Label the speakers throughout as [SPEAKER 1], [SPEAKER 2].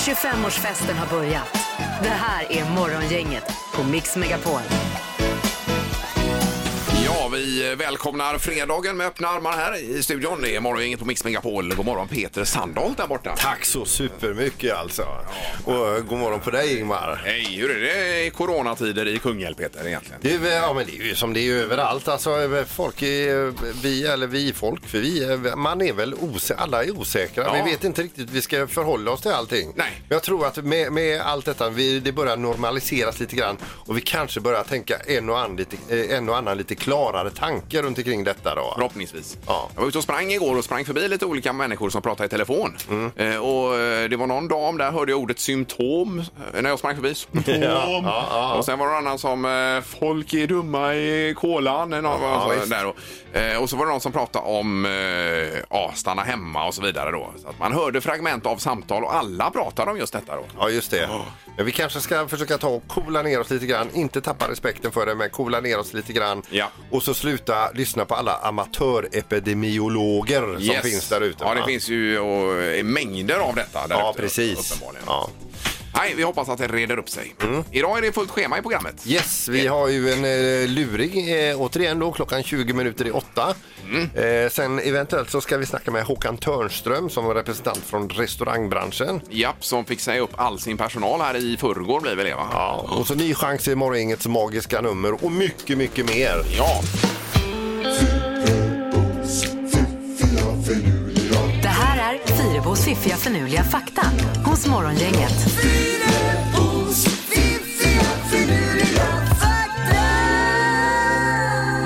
[SPEAKER 1] 25-årsfesten har börjat. Det här är Morgongänget på Mix Megapol.
[SPEAKER 2] Vi välkomnar fredagen med öppna armar här i studion. Det är morgongänget på Mix Megapol. God morgon Peter Sandholt där borta.
[SPEAKER 3] Tack så supermycket alltså. Och eh, god morgon på dig Ingmar.
[SPEAKER 2] Hej, hur är det i coronatider i Kungälv Peter egentligen?
[SPEAKER 3] Du, eh, ja men det är ju som det är överallt. Alltså eh, folk är, vi, eller vi folk, för vi, är- man är väl osäker, alla är osäkra.
[SPEAKER 2] Ja.
[SPEAKER 3] Vi vet inte riktigt hur vi ska förhålla oss till allting.
[SPEAKER 2] Nej.
[SPEAKER 3] Men Jag tror att med, med allt detta, vi, det börjar normaliseras lite grann och vi kanske börjar tänka en och, annan lite, eh, en och annan lite klarare tanke runt omkring detta då.
[SPEAKER 2] Förhoppningsvis.
[SPEAKER 3] Ja.
[SPEAKER 2] Jag var ute och sprang igår och sprang förbi lite olika människor som pratade i telefon. Eh, och eh, det var någon dam där hörde jag ordet symptom eh, när jag sprang förbi. Symptom.
[SPEAKER 3] ja, ja.
[SPEAKER 2] Och sen var det någon annan som eh, folk är dumma i kolan. Någon,
[SPEAKER 3] Ja,
[SPEAKER 2] så där och, eh, och så var det någon som pratade om eh, ja, stanna hemma och så vidare då. Så att man hörde fragment av samtal och alla pratade om just detta då.
[SPEAKER 3] Ja, just det. Men vi kanske ska försöka ta och coola ner oss lite grann. Inte tappa respekten för det, men coola ner oss lite grann.
[SPEAKER 2] Ja.
[SPEAKER 3] Och så sluta lyssna på alla amatörepidemiologer som
[SPEAKER 2] Yes.
[SPEAKER 3] finns där ute.
[SPEAKER 2] Ja, det
[SPEAKER 3] va?
[SPEAKER 2] finns ju och, eh, mängder av detta där
[SPEAKER 3] Ja,
[SPEAKER 2] ute,
[SPEAKER 3] precis.
[SPEAKER 2] Uppenbarligen.
[SPEAKER 3] Ja.
[SPEAKER 2] Nej, vi hoppas att det reder upp sig. Idag är det fullt schema i programmet.
[SPEAKER 3] Yes, vi har ju en eh, luring eh, återigen då klockan 20 minuter i åtta.
[SPEAKER 2] Mm.
[SPEAKER 3] Eh, sen eventuellt så ska vi snacka med Håkan Törnström som är representant från restaurangbranschen.
[SPEAKER 2] Japp, som fick säga upp all sin personal här i förrgår blir väl det va?
[SPEAKER 3] Ja, och så ny chans i morgongängets magiska nummer och mycket, mycket mer.
[SPEAKER 2] Ja.
[SPEAKER 1] Fyrebos fiffiga förnuliga fakta hos Morgongänget.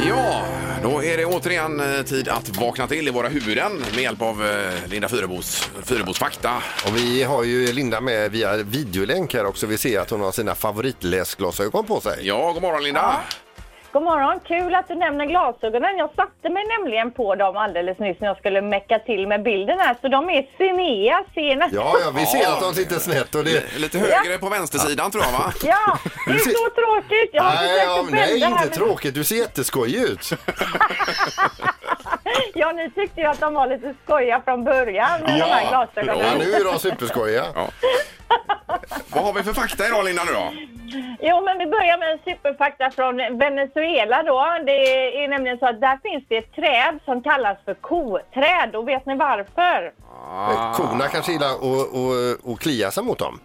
[SPEAKER 2] Ja, då är det återigen eh, tid att vakna till i våra huvuden med hjälp av eh, Linda Fyrebos, Fyrebos fakta.
[SPEAKER 3] Och vi har ju Linda med via videolänk här också. Vi ser att hon har sina favoritläsglasögon på sig.
[SPEAKER 2] Ja, god morgon Linda.
[SPEAKER 4] God morgon, kul att du nämner glasögonen. Jag satte mig nämligen på dem alldeles nyss när jag skulle mecka till med bilden här. Så de är Sinea, sena.
[SPEAKER 3] Ja, ja, vi ser
[SPEAKER 2] Ja.
[SPEAKER 3] att de sitter snett och det...
[SPEAKER 2] Lite högre på vänstersidan tror jag va?
[SPEAKER 4] Ja, det är så tråkigt. Jag har
[SPEAKER 3] Nej,
[SPEAKER 4] försökt
[SPEAKER 3] ja,
[SPEAKER 4] att
[SPEAKER 3] nej,
[SPEAKER 4] vända här,
[SPEAKER 3] inte
[SPEAKER 4] men-
[SPEAKER 3] tråkigt. Du ser jätteskojig ut.
[SPEAKER 4] Ja, ni tyckte ju att de var lite skojiga från början med
[SPEAKER 3] Ja.
[SPEAKER 4] de här glasögonen.
[SPEAKER 3] Ja, nu är de superskojiga.
[SPEAKER 2] Ja. Vad har vi för fakta idag Linda nu då?
[SPEAKER 4] Jo, men vi börjar med en superfakta från Venezuela då. Det är nämligen så att där finns det ett träd som kallas för koträd. Och vet ni varför?
[SPEAKER 3] Korna kanske gillar att och, och klia sig mot dem.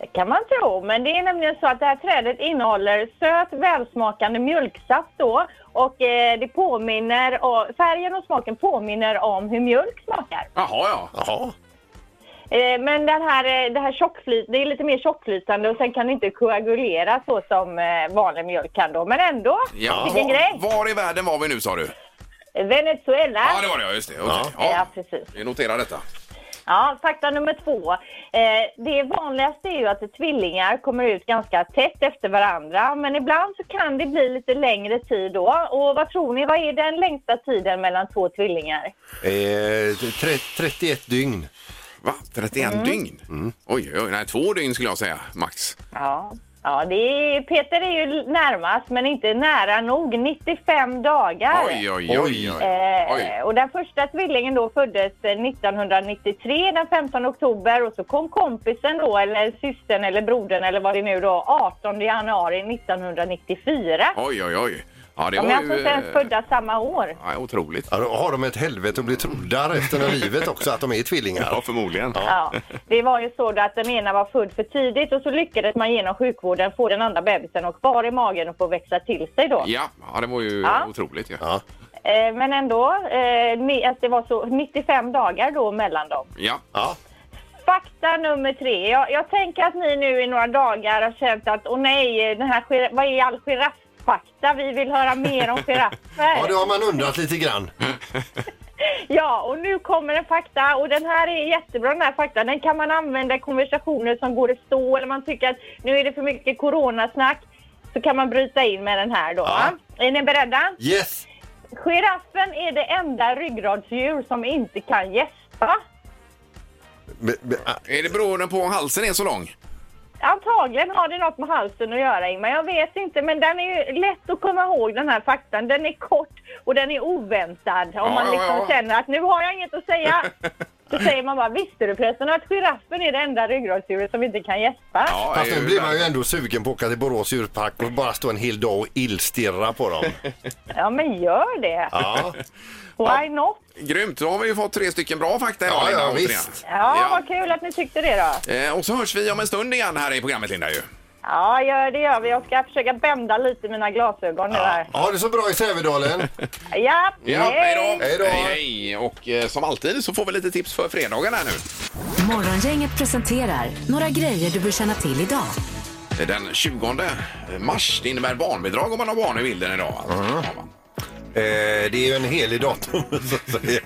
[SPEAKER 4] Det kan man tro, men det är nämligen så att det här trädet innehåller söt, välsmakande mjölksaft då. Och eh, det påminner, och färgen och smaken påminner om hur mjölk smakar.
[SPEAKER 2] Jaha ja.
[SPEAKER 3] Jaha.
[SPEAKER 4] Eh, men den här, eh, det här tjockflyt, det är lite mer tjockflytande och sen kan det inte koagulera så som eh, vanlig mjölk kan då. Men ändå,
[SPEAKER 2] ja.
[SPEAKER 4] vilken
[SPEAKER 2] Var,
[SPEAKER 4] grej!
[SPEAKER 2] var i världen var vi nu sa du?
[SPEAKER 4] Venezuela.
[SPEAKER 2] Ja, det var det ja, just det. Okej.
[SPEAKER 4] Ja,
[SPEAKER 2] Ja.
[SPEAKER 4] precis.
[SPEAKER 2] Vi noterar detta.
[SPEAKER 4] Ja, fakta nummer två. Eh, det vanligaste är ju att tvillingar kommer ut ganska tätt efter varandra. Men ibland så kan det bli lite längre tid då. Och vad tror ni, vad är den längsta tiden mellan två tvillingar?
[SPEAKER 3] Eh, tre, 31 dygn.
[SPEAKER 2] Va? 31 dygn? Oj, oj, oj. Nej, två dygn skulle jag säga, max.
[SPEAKER 4] Ja. Ja, det är, Peter är ju närmast men inte nära nog. 95 dagar.
[SPEAKER 2] Oj, oj, oj. oj.
[SPEAKER 4] Eh, och den första tvillingen då föddes eh, 1993 den 15 oktober och så kom kompisen då eller systern eller brodern eller vad det är nu då 18 januari 1994.
[SPEAKER 2] Oj, oj, oj. Ja, det
[SPEAKER 4] De är
[SPEAKER 2] var
[SPEAKER 4] alltså
[SPEAKER 2] ju...
[SPEAKER 4] inte ens
[SPEAKER 2] eh,
[SPEAKER 4] födda samma år.
[SPEAKER 2] Ja, otroligt.
[SPEAKER 3] Ja, då har de ett helvete att bli trodda resten av livet också att de är tvillingar.
[SPEAKER 2] Ja, förmodligen.
[SPEAKER 4] Ja, det var ju så då att den ena var född för tidigt och så lyckades man genom sjukvården få den andra bebisen och kvar i magen och få växa till sig då.
[SPEAKER 2] Ja, ja det var ju
[SPEAKER 4] Ja.
[SPEAKER 2] otroligt. Ja.
[SPEAKER 3] Ja.
[SPEAKER 4] Eh, men ändå, eh, ni- att det var så 95 dagar då mellan dem.
[SPEAKER 2] Ja.
[SPEAKER 3] Ja.
[SPEAKER 4] Fakta nummer tre. Jag, jag tänker att ni nu i några dagar har känt att åh nej, den här, gir- vad är all giraffakta? Vi vill höra mer om giraffer.
[SPEAKER 3] ja, det har man undrat lite grann.
[SPEAKER 4] Ja, och nu kommer en fakta och den här är jättebra den här faktan. Den kan man använda i konversationer som går att stå eller man tycker att nu är det för mycket coronasnack så kan man bryta in med den här då.
[SPEAKER 3] Ja.
[SPEAKER 4] Är ni beredda?
[SPEAKER 3] Yes!
[SPEAKER 4] Giraffen är det enda ryggradsdjur som inte kan gäspa.
[SPEAKER 3] Be- be- ah,
[SPEAKER 2] Är det beroende på om halsen är så lång?
[SPEAKER 4] Antagligen har det något med halsen att göra Ingmar. Jag vet inte men den är ju lätt att komma ihåg den här faktan. Den är kort och den är oväntad. Om
[SPEAKER 2] Ja,
[SPEAKER 4] man
[SPEAKER 2] ja,
[SPEAKER 4] liksom
[SPEAKER 2] ja.
[SPEAKER 4] känner att nu har jag inget att säga. Då säger man bara, visste du förresten att giraffen är det enda ryggradsdjuret som inte kan gäspa?
[SPEAKER 2] Ja,
[SPEAKER 3] Fast nu blir man ju ändå sugen på att åka till Borås djurpark och bara stå en hel dag och illstirra på dem.
[SPEAKER 4] Ja, men gör det.
[SPEAKER 3] Ja,
[SPEAKER 4] Why not?
[SPEAKER 2] Grymt, då har vi ju fått tre stycken bra fakta idag,
[SPEAKER 3] Ja,
[SPEAKER 2] Linda,
[SPEAKER 3] ja,
[SPEAKER 2] återigen.
[SPEAKER 3] visst.
[SPEAKER 4] Ja, vad kul att ni tyckte det då.
[SPEAKER 2] Eh, och så hörs vi om en stund igen här i programmet, Linda. Ju.
[SPEAKER 4] Ja, gör det gör vi. Jag ska försöka bända lite mina glasögon nu här.
[SPEAKER 3] ha det så bra i Sävedalen.
[SPEAKER 4] Ja,
[SPEAKER 2] Ja, hej då!
[SPEAKER 3] Hej då.
[SPEAKER 2] Hej, hej. Och eh, som alltid så får vi lite tips för fredagen här nu.
[SPEAKER 1] Morgongänget presenterar några grejer du bör känna till idag.
[SPEAKER 2] Är Den 20 mars, det innebär barnbidrag om man har barn i bilden idag. Alltså. Ja, va.
[SPEAKER 3] Eh, det är ju en helig datum så att säga.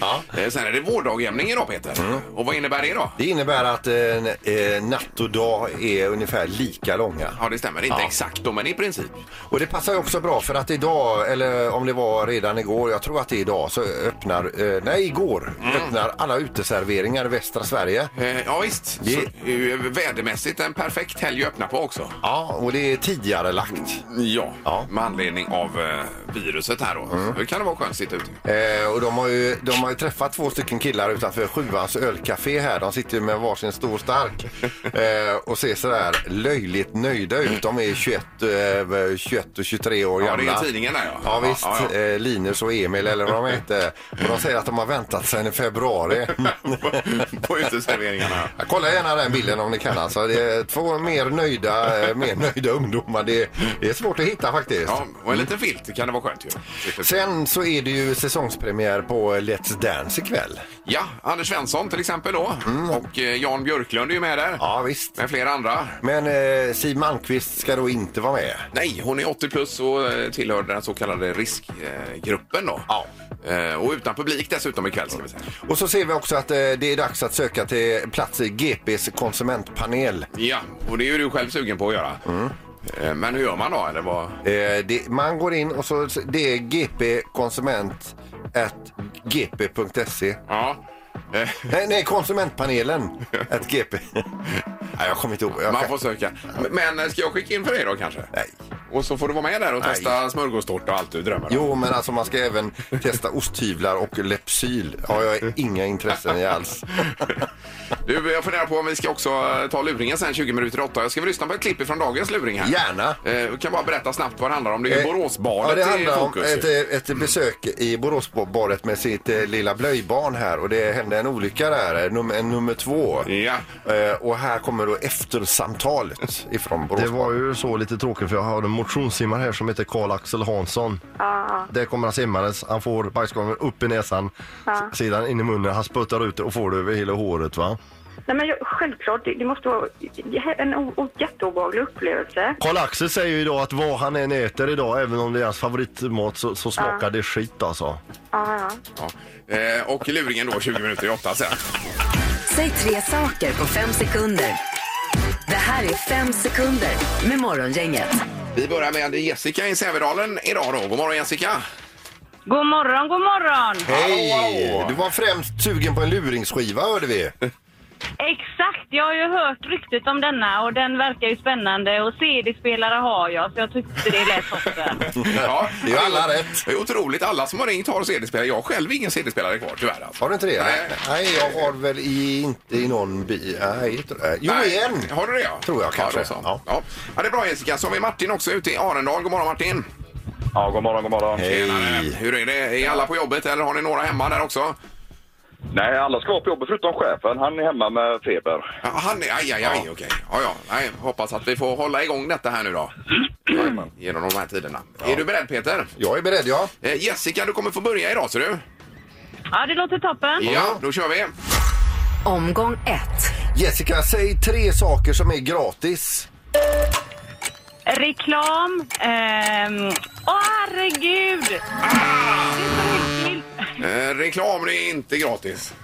[SPEAKER 3] Ja.
[SPEAKER 2] Eh, Sen är det vårdagjämning idag Peter. Och vad innebär det då?
[SPEAKER 3] Det innebär att eh, eh, natt och dag är ungefär lika långa.
[SPEAKER 2] Ja, det stämmer. Inte exakt då, men i princip.
[SPEAKER 3] Och det passar ju också bra för att idag, eller om det var redan igår, jag tror att det är idag, så öppnar, eh, nej igår, öppnar alla uteserveringar i västra Sverige.
[SPEAKER 2] Eh, ja, visst.
[SPEAKER 3] Det-
[SPEAKER 2] Så, ju vädermässigt en perfekt helg att öppna på också.
[SPEAKER 3] Ja, och det är tidigare lagt.
[SPEAKER 2] Ja,
[SPEAKER 3] Ja.
[SPEAKER 2] med anledning av eh, viruset här då. Det kan det vara skönt att sitta ute.
[SPEAKER 3] Eh, och de har, ju, de har ju träffat två stycken killar utanför Sjuans ölcafé här. De sitter ju med varsin stor stark eh, och ser sådär löjligt nöjda ut. De är 21, eh, 21 och 23 år
[SPEAKER 2] Ja,
[SPEAKER 3] gamla.
[SPEAKER 2] det är tidningen där ja.
[SPEAKER 3] Ja visst,
[SPEAKER 2] Ja, ja.
[SPEAKER 3] Eh, Linus och Emil eller vad de heter. Och de säger att de har väntat sedan i februari.
[SPEAKER 2] på uteserveringarna.
[SPEAKER 3] Ja, kolla gärna den bilden om ni kan. Alltså, det är två mer nöjda, eh, mer nöjda ungdomar. Det, det är svårt att hitta faktiskt.
[SPEAKER 2] Ja, och en liten filt kan det vara skönt ju.
[SPEAKER 3] Sen så är det ju säsongspremiär på Let's Dance ikväll.
[SPEAKER 2] Ja, Anders Svensson till exempel då. Och eh, Jan Björklund är ju med där.
[SPEAKER 3] Ja visst.
[SPEAKER 2] Med flera andra.
[SPEAKER 3] Men eh, Siw Malmkvist ska då inte vara med.
[SPEAKER 2] Nej, hon är 80 plus och eh, tillhör den så kallade riskgruppen då.
[SPEAKER 3] Ja.
[SPEAKER 2] Eh, Och utan publik dessutom ikväll ska vi säga.
[SPEAKER 3] Och så ser vi också att eh, det är dags att söka till plats i GPs konsumentpanel.
[SPEAKER 2] Ja, och det är ju du själv sugen på att göra. Eh, Men hur gör man då? Eller vad?
[SPEAKER 3] Eh, det, man går in och så det är gpkonsument gp.se.
[SPEAKER 2] Ja. Eh,
[SPEAKER 3] Nej, nej, konsumentpanelen at gp. nej, jag kommer inte ihåg. Jag
[SPEAKER 2] Man
[SPEAKER 3] kan-
[SPEAKER 2] får söka. Men eh, ska jag skicka in för dig då kanske?
[SPEAKER 3] Nej.
[SPEAKER 2] Och så får du vara med där och
[SPEAKER 3] Nej.
[SPEAKER 2] testa smörgåstårta och allt du drömmer om.
[SPEAKER 3] Jo, men alltså man ska även testa osthyvlar och Lepsyl. Ja, jag har inga intressen i alls.
[SPEAKER 2] Du, jag funderar på om vi ska också eh, ta luringen sen 20 minuter i åtta. Jag ska väl lyssna på ett klipp från dagens luring här.
[SPEAKER 3] Gärna.
[SPEAKER 2] Eh, kan bara berätta snabbt vad det handlar om. Det är ju Boråsbadet
[SPEAKER 3] Ja, det
[SPEAKER 2] i
[SPEAKER 3] handlar om
[SPEAKER 2] fokus.
[SPEAKER 3] ett, ett besök i Boråsbadet med sitt eh, lilla blöjbarn här och det hände en olycka där, num en nummer två.
[SPEAKER 2] Ja.
[SPEAKER 3] Eh, och här kommer då eftersamtalet ifrån
[SPEAKER 5] Det
[SPEAKER 3] Boråsbadet.
[SPEAKER 5] var ju så lite tråkigt för jag har en motionssimmare här som heter Karl-Axel Hansson. Där kommer han simmandes. Han får bajskorven upp i näsan, s- sedan in i munnen. Han sputtar ut det och får det över hela håret va.
[SPEAKER 6] Nej, men jag- självklart, det, det måste vara en o- o- jätteobehaglig upplevelse.
[SPEAKER 5] Karl-Axel säger ju idag att vad han än äter idag, även om det är hans favoritmat, så, så smakar det skit alltså.
[SPEAKER 6] Ja, ja.
[SPEAKER 2] Ja. Eh, och luringen då 20 minuter i åtta sen.
[SPEAKER 1] Säg tre saker på fem sekunder. Det här är fem sekunder med Morgongänget.
[SPEAKER 2] Vi börjar med Jessica i Sävedalen idag då. God morgon Jessica!
[SPEAKER 6] God morgon, god morgon!
[SPEAKER 3] Hej! Du var främst sugen på en luringsskiva hörde vi.
[SPEAKER 6] Exakt, jag har ju hört ryktet om denna och den verkar ju spännande och CD-spelare har jag så jag tyckte det lät toppen.
[SPEAKER 2] Ja,
[SPEAKER 3] Det är ju alla rätt.
[SPEAKER 2] Det är otroligt. Alla som har ringt har CD-spelare. Jag har själv ingen CD-spelare kvar tyvärr. Alltså.
[SPEAKER 3] Har du inte det?
[SPEAKER 2] Nej.
[SPEAKER 3] Nej, jag har väl i, inte i någon bil. Nej, jag. Jo,
[SPEAKER 2] Nej.
[SPEAKER 3] en.
[SPEAKER 2] Har du det? Ja?
[SPEAKER 3] Tror jag kanske.
[SPEAKER 2] Ja, så.
[SPEAKER 3] Ja.
[SPEAKER 2] Ja. Ja. det är bra Jessica. Så har vi Martin också ute i Arendal. God morgon Martin!
[SPEAKER 7] Ja, god morgon, god morgon.
[SPEAKER 2] Tjenare.
[SPEAKER 3] Hej.
[SPEAKER 2] Hur är det? Är alla på jobbet eller har ni några hemma där också?
[SPEAKER 7] Nej, alla ska vara på jobbet förutom chefen. Han är hemma med feber.
[SPEAKER 2] Ja, han är... Aj, aj, aj. Okej. Ja, ja. Nej, hoppas att vi får hålla igång detta här nu då.
[SPEAKER 7] Jajamän.
[SPEAKER 2] Genom de här tiderna. Är du beredd Peter?
[SPEAKER 3] Jag är beredd, ja.
[SPEAKER 2] Eh, Jessica, du kommer få börja idag ser du.
[SPEAKER 6] Ja, det låter toppen.
[SPEAKER 2] Ja, då kör vi.
[SPEAKER 1] Omgång ett.
[SPEAKER 3] Jessica, säg tre saker som är gratis.
[SPEAKER 6] Reklam. Ehm... Åh, herregud! Det är så helt vilt.
[SPEAKER 2] Eh, reklam det är inte gratis.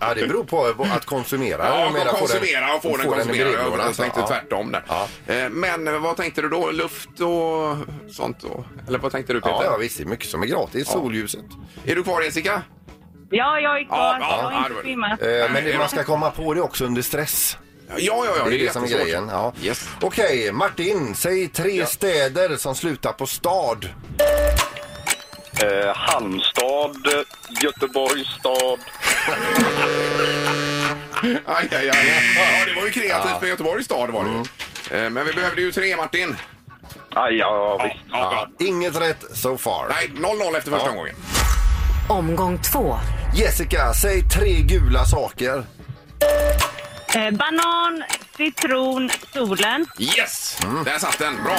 [SPEAKER 3] Ja, det beror på att konsumera.
[SPEAKER 2] Ja,
[SPEAKER 3] Jag menar, få
[SPEAKER 2] konsumera och få den
[SPEAKER 3] i
[SPEAKER 2] konsumerad.
[SPEAKER 3] brevlådan,
[SPEAKER 2] Jag
[SPEAKER 3] så,
[SPEAKER 2] tänkte
[SPEAKER 3] ja.
[SPEAKER 2] tvärtom där.
[SPEAKER 3] Ja.
[SPEAKER 2] Eh, Men eh, vad tänkte du då? Luft och sånt då? Eller vad tänkte du Peter?
[SPEAKER 3] Ja, ja, visst. Det är mycket som är gratis. Solljuset.
[SPEAKER 2] Är du kvar Jessica?
[SPEAKER 6] Ja, jag är kvar.
[SPEAKER 2] Ja, ja,
[SPEAKER 6] jag
[SPEAKER 2] ja,
[SPEAKER 6] har
[SPEAKER 2] det
[SPEAKER 6] inte svimmat.
[SPEAKER 3] Eh, men det, man ska komma på det också under stress.
[SPEAKER 2] Ja, ja, ja.
[SPEAKER 3] Det är det som är
[SPEAKER 2] jättesvårt.
[SPEAKER 3] grejen. Ja.
[SPEAKER 2] Yes.
[SPEAKER 3] Okej, Martin. Säg tre städer som slutar på stad.
[SPEAKER 7] Eh, Halmstad, Göteborgs stad,
[SPEAKER 2] Aj, aj, aj. Ja, det var ju kreativt med Göteborgs stad var det ju. Eh, Men vi behövde ju tre, Martin.
[SPEAKER 7] Aj, ja, visst.
[SPEAKER 2] Ja.
[SPEAKER 3] Inget rätt so far.
[SPEAKER 2] Nej, 0-0 efter första
[SPEAKER 3] Ja.
[SPEAKER 2] omgången.
[SPEAKER 1] Omgång två.
[SPEAKER 3] Jessica, säg tre gula saker.
[SPEAKER 6] Eh, banan, citron, solen.
[SPEAKER 2] Yes! Där satt den. Bra.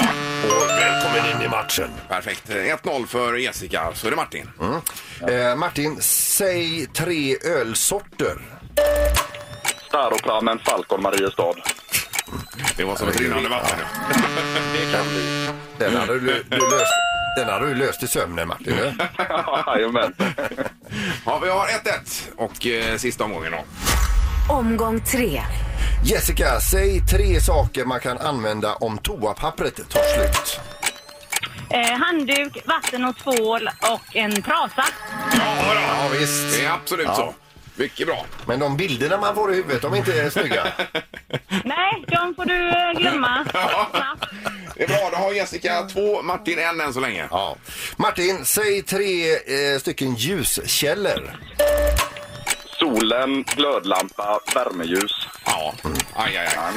[SPEAKER 5] Och välkommen in i matchen.
[SPEAKER 2] Perfekt. 1-0 för Jessica. Så är det Martin.
[SPEAKER 3] Eh, Martin, säg tre ölsorter.
[SPEAKER 7] Staroprammen, Falcon, Mariestad.
[SPEAKER 2] Det var som ett rinnande vatten. ja.
[SPEAKER 7] Det kan bli.
[SPEAKER 3] Den hade du, du löst. Den hade du löst i sömnen Martin. eller?
[SPEAKER 7] Jajamän.
[SPEAKER 2] Ja, vi har 1-1 och eh, sista omgången då.
[SPEAKER 1] Omgång tre.
[SPEAKER 3] Jessica, säg tre saker man kan använda om toapappret tar slut.
[SPEAKER 6] Eh, handduk, vatten och tvål och en trasa.
[SPEAKER 2] Ja, då.
[SPEAKER 3] Ja, visst.
[SPEAKER 2] Det är absolut så. Mycket bra.
[SPEAKER 3] Men de bilderna man får i huvudet, de är inte snygga.
[SPEAKER 6] Nej, de får du eh, glömma. Snabbt.
[SPEAKER 2] Det är bra. Då har Jessica två, Martin en än så länge.
[SPEAKER 3] Ja. Martin, säg tre eh, stycken ljuskällor.
[SPEAKER 7] Solen, glödlampa, värmeljus.
[SPEAKER 2] Ja. Aj, aj, aj.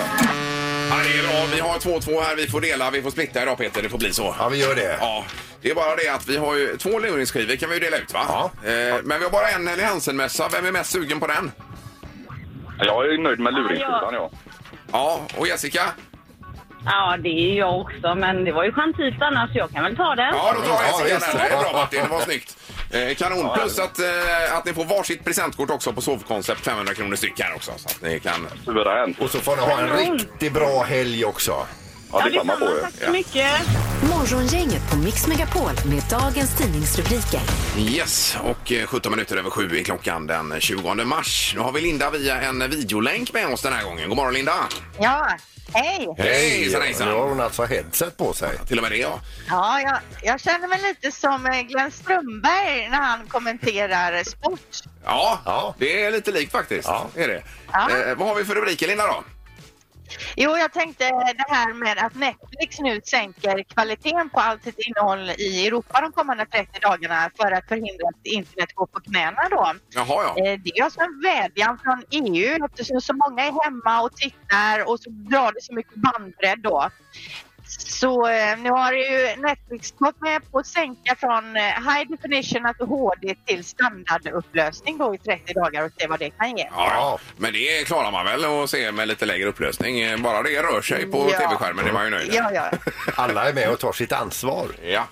[SPEAKER 2] Ja, det är bra. Vi har 2-2 här. Vi får dela. Vi får splitta idag, Peter. Det får bli så.
[SPEAKER 3] Ja, vi gör det.
[SPEAKER 2] Ja, det är bara det att vi har ju två luringsskivor kan vi ju dela ut va?
[SPEAKER 3] Ja.
[SPEAKER 2] Eh, men vi har bara en Helly Hansen-mössa. Vem är mest sugen på den?
[SPEAKER 7] Jag är nöjd med luringskivan, ja.
[SPEAKER 2] Ja, och Jessica?
[SPEAKER 6] Ja, det är jag också, men det var ju chantigt annars. Jag kan väl ta den.
[SPEAKER 2] Ja, då tar
[SPEAKER 3] Ja,
[SPEAKER 2] Jessica den. Det är bra Martin, det var snyggt. Eh, kanon. Plus att, eh, att ni får varsitt presentkort också på Sovkoncept 500 kronor styck här också. Så att ni kan...
[SPEAKER 7] Suveränt.
[SPEAKER 3] Och så får ni ha en riktigt bra helg också.
[SPEAKER 7] Ja,
[SPEAKER 6] Ja,
[SPEAKER 7] detsamma på er.
[SPEAKER 6] Tack så mycket.
[SPEAKER 1] Morgongänget på Mix Megapol med dagens tidningsrubriker.
[SPEAKER 2] Yes, och eh, 17 minuter över sju är klockan den 20 mars. Nu har vi Linda via en videolänk med oss den här gången. God morgon Linda!
[SPEAKER 8] Ja, hej.
[SPEAKER 2] Hejsan hejsan!
[SPEAKER 3] Nu har hon alltså headset på sig.
[SPEAKER 2] Till och med det ja.
[SPEAKER 8] Ja, jag, jag känner mig lite som eh, Glenn Strömberg när han kommenterar sport.
[SPEAKER 2] Ja,
[SPEAKER 3] Ja.
[SPEAKER 2] det är lite likt faktiskt.
[SPEAKER 3] Ja.
[SPEAKER 2] Är det.
[SPEAKER 8] Ja.
[SPEAKER 2] Eh, vad har vi för rubriker Linda då?
[SPEAKER 8] Jo, jag tänkte det här med att Netflix nu sänker kvaliteten på allt sitt innehåll i Europa de kommande 30 dagarna för att förhindra att internet går på knäna då.
[SPEAKER 2] Jaha ja.
[SPEAKER 8] Eh, Det är alltså en vädjan från EU eftersom så många är hemma och tittar och så drar det så mycket bandbredd då. Så eh, nu har ju Netflix gått med på att sänka från eh, high definition, alltså HD, till standardupplösning då i 30 dagar och se vad det kan ge.
[SPEAKER 2] Ja. Men det klarar man väl att se med lite lägre upplösning. Bara det rör sig på
[SPEAKER 8] Ja.
[SPEAKER 2] tv-skärmen är man ju nöjd.
[SPEAKER 8] Ja, ja.
[SPEAKER 3] Alla är med och tar sitt ansvar.
[SPEAKER 2] Ja.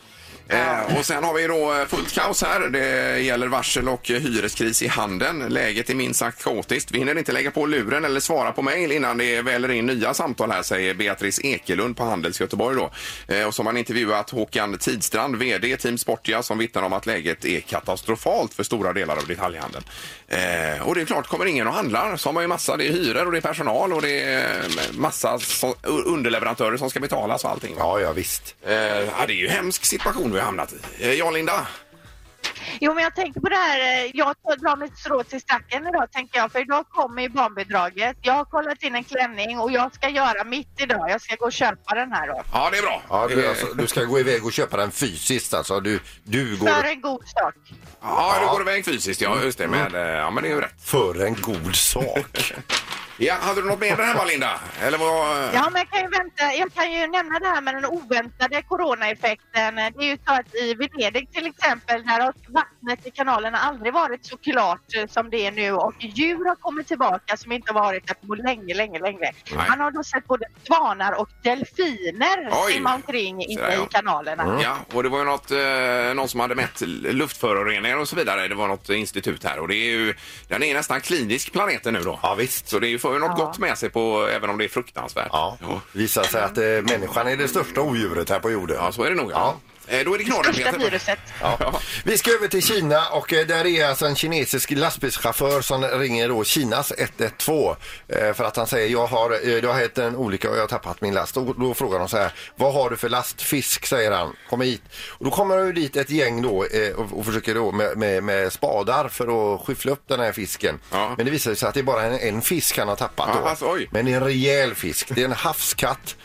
[SPEAKER 2] Eh, och sen har vi då eh, fullt kaos här. Det gäller varsel och hyreskris i handeln. Läget är minst sagt kaotiskt. Vi hinner inte lägga på luren eller svara på mejl innan det väller in nya samtal här, säger Beatrice Ekelund på Handels Göteborg då. Eh, och så har man intervjuat Håkan Tidstrand, VD Team Sportia, som vittnar om att läget är katastrofalt för stora delar av detaljhandeln. Eh, och det är klart, kommer ingen och handlar så har man ju massa, det är hyror och det är personal och det är eh, massa så, underleverantörer som ska betalas och allting. va?
[SPEAKER 3] Ja, ja visst.
[SPEAKER 2] Eh, ja, det är ju hemsk situation vi har hamnat i. Eh, ja, Linda?
[SPEAKER 8] Jo, men jag tänkte på det här. eh, Jag drar mitt strå till stacken idag, tänker jag. För idag kommer ju barnbidraget. Jag har kollat in en klänning och jag ska göra mitt idag. Jag ska gå och köpa den här då.
[SPEAKER 2] Ja, det är bra.
[SPEAKER 3] Ja, du,
[SPEAKER 2] Eh,
[SPEAKER 3] alltså, du ska gå iväg och köpa den fysiskt alltså. Du, du går
[SPEAKER 8] För en god sak.
[SPEAKER 2] ja, du går iväg fysiskt. Ja, just det. Med, eh, ja, men det är ju rätt.
[SPEAKER 3] för en god sak.
[SPEAKER 2] Ja, hade du något mer där, Linda? Eller vad?
[SPEAKER 8] Ja, men jag kan, ju vänta, jag kan ju nämna det här med den oväntade coronaeffekten. Det är ju så att i Venedig till exempel, där har vattnet i kanalerna aldrig varit så klart eh, som det är nu och djur har kommit tillbaka som inte har varit där på länge, länge, länge.
[SPEAKER 2] Nej.
[SPEAKER 8] Man har då sett både svanar och delfiner
[SPEAKER 2] Oj.
[SPEAKER 8] simma omkring inne
[SPEAKER 2] ja.
[SPEAKER 8] i kanalerna.
[SPEAKER 2] Ja, och det var ju något, eh, någon som hade mätt luftföroreningar och så vidare. Det var något institut här och det är ju, den är nästan klinisk planeten nu då.
[SPEAKER 3] Ja, visst.
[SPEAKER 2] Så det är ju- får ju något
[SPEAKER 8] Ja.
[SPEAKER 2] gott med sig på, även om det är fruktansvärt.
[SPEAKER 3] Ja, visar sig att eh, människan är det största odjuret här på jorden.
[SPEAKER 2] Ja, så är det nog. Ja. Eh, då är det knorren, Peter.
[SPEAKER 8] viruset.
[SPEAKER 3] Ja. Vi ska över till Kina och eh, där är alltså en kinesisk lastbilschaufför som ringer då Kinas 112 eh, för att han säger jag har, eh, det har hänt en olycka och jag har tappat min last. Och då frågar de så här, vad har du för lastfisk säger han, kom hit. Och då kommer ju dit ett gäng då eh, och, och försöker då med, med, med spadar för att skyffla upp den här fisken.
[SPEAKER 2] Ja.
[SPEAKER 3] Men det visar sig att det är bara en, en fisk han har tappat
[SPEAKER 2] Ja,
[SPEAKER 3] då.
[SPEAKER 2] alltså, oj.
[SPEAKER 3] Men det är en rejäl fisk, det är en havskatt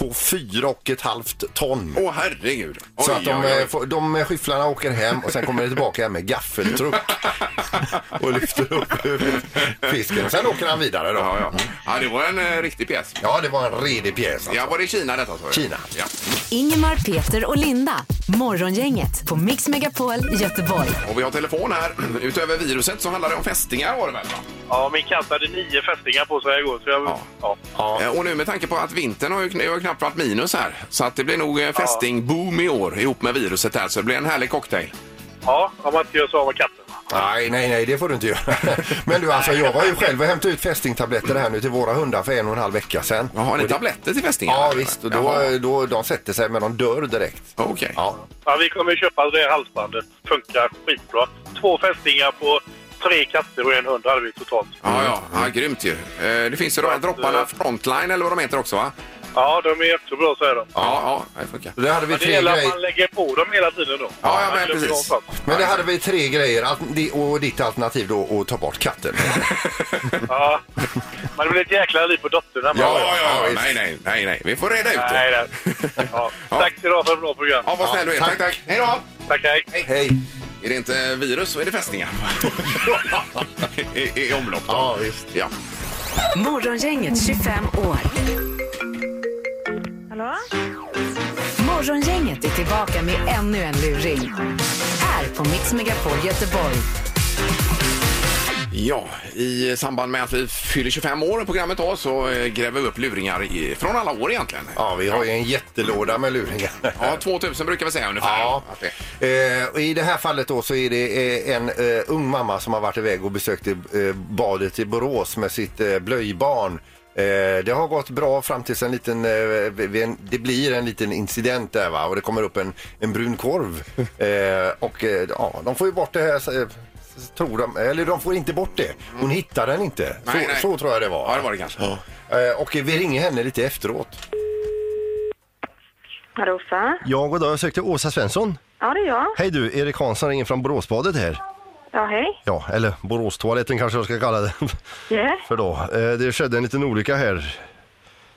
[SPEAKER 3] på fyra och ett halvt ton.
[SPEAKER 2] Åh herregud. Oj,
[SPEAKER 3] Så att de,
[SPEAKER 2] oj, oj.
[SPEAKER 3] eh, får- de eh, skyfflarna åker hem och sen kommer de tillbaka hem med gaffeltruck och lyfter upp fisken. Sen åker han vidare då.
[SPEAKER 2] Ja, ja. ja, det var en eh, riktig pjäs.
[SPEAKER 3] Ja, det var en redig pjäs. Alltså.
[SPEAKER 2] Ja, var det Kina detta? sa?
[SPEAKER 3] Kina.
[SPEAKER 2] Ja.
[SPEAKER 1] Ingemar, Peter och Linda. Morgongänget på Mix Megapol Göteborg.
[SPEAKER 2] Och vi har telefon här. Utöver viruset så handlar det om fästingar var det väl? Va?
[SPEAKER 9] Ja, min katt hade nio fästingar på sig igår. Så jag,
[SPEAKER 2] Ja.
[SPEAKER 9] ja.
[SPEAKER 3] Ja.
[SPEAKER 2] Eh, Och nu med tanke på att vintern har ju, kn- har ju knappt varit minus här. Så att det blir nog eh, fästingboom i år ihop med viruset här. Så det blir en härlig cocktail.
[SPEAKER 9] ja, om man inte gör så med katten.
[SPEAKER 3] Nej, nej, nej, det får du inte göra. Men du, alltså jag var ju själv och hämtade ut fästingtabletter här nu till våra hundar för en och en halv vecka sedan.
[SPEAKER 2] Ja, har ni
[SPEAKER 3] Och det-
[SPEAKER 2] tabletter till fästingar?
[SPEAKER 3] Ja, visst. Och
[SPEAKER 2] Jaha.
[SPEAKER 3] då, då, de sätter sig men de dör direkt.
[SPEAKER 2] Okej.
[SPEAKER 3] Ja.
[SPEAKER 9] Ja, vi kommer ju köpa det halsbandet. Funkar skitbra. Två fästingar på tre katter och en hund hade vi totalt.
[SPEAKER 2] Ja, ja, ja, grymt ju. Eh, Det finns ju de här dropparna Frontline eller vad de heter också va?
[SPEAKER 9] Ja, de är jättebra så är de.
[SPEAKER 2] Ja, ja, det funkar.
[SPEAKER 3] Det hade vi
[SPEAKER 9] Men det
[SPEAKER 3] tre
[SPEAKER 9] gäller att
[SPEAKER 3] grejer.
[SPEAKER 9] man lägger på dem hela tiden då.
[SPEAKER 2] Ja, ja, men
[SPEAKER 9] glömmer
[SPEAKER 2] precis.
[SPEAKER 3] Men det hade vi tre grejer di- och ditt alternativ då att ta bort katten.
[SPEAKER 9] Ja. Men det blir ett jäkla liv på dottern hemma.
[SPEAKER 2] Ja, ja, ja,
[SPEAKER 3] visst.
[SPEAKER 2] nej, nej, nej, nej. Vi får reda ut det.
[SPEAKER 9] nej. Ja.
[SPEAKER 2] Ja.
[SPEAKER 9] Tack idag för ett bra program.
[SPEAKER 2] Ja, vad snäll du är.
[SPEAKER 3] Ja, Tack,
[SPEAKER 2] tack. Hej då!
[SPEAKER 9] Tack, hej.
[SPEAKER 3] Hej!
[SPEAKER 2] Är det inte virus så är det fästingar. I, I omlopp då.
[SPEAKER 3] Ja, visst.
[SPEAKER 2] Ja.
[SPEAKER 1] Morgongänget 25 år.
[SPEAKER 10] Hallå?
[SPEAKER 1] Morgongänget är tillbaka med ännu en luring. Här på Mix Megapol Göteborg.
[SPEAKER 2] ja, i samband med att vi fyller 25 år i programmet då så eh, gräver vi upp luringar i, från alla år egentligen.
[SPEAKER 3] Ja, vi har ju en jättelåda med luringar.
[SPEAKER 2] Ja, 2000 brukar vi säga ungefär.
[SPEAKER 3] Ja.
[SPEAKER 2] Att det-
[SPEAKER 3] Eh, och I det här fallet då så är det eh, en eh, ung mamma som har varit iväg och besökt eh, badet i Borås med sitt eh, blöjbarn. Eh, det har gått bra fram tills en liten, eh, det blir en liten incident där va och det kommer upp en, en brun korv. Eh, och ja, de får ju bort det här, tror de, eller de får inte bort det. Hon hittar den inte.
[SPEAKER 2] Nej,
[SPEAKER 3] så,
[SPEAKER 2] nej.
[SPEAKER 3] så tror jag det var.
[SPEAKER 2] Ja, det var det kanske.
[SPEAKER 3] Eh, och vi ringer henne lite efteråt.
[SPEAKER 10] Rosa?
[SPEAKER 5] Ja, god dag. Jag sökte Åsa Svensson.
[SPEAKER 10] Ja, det är jag.
[SPEAKER 5] Hej du, Erik Hansson ringer från Boråsbadet här.
[SPEAKER 10] Ja, hej.
[SPEAKER 5] Ja, eller Boråstoaletten kanske jag ska kalla det.
[SPEAKER 10] Yeah.
[SPEAKER 5] För då, eh, det skedde en liten olycka här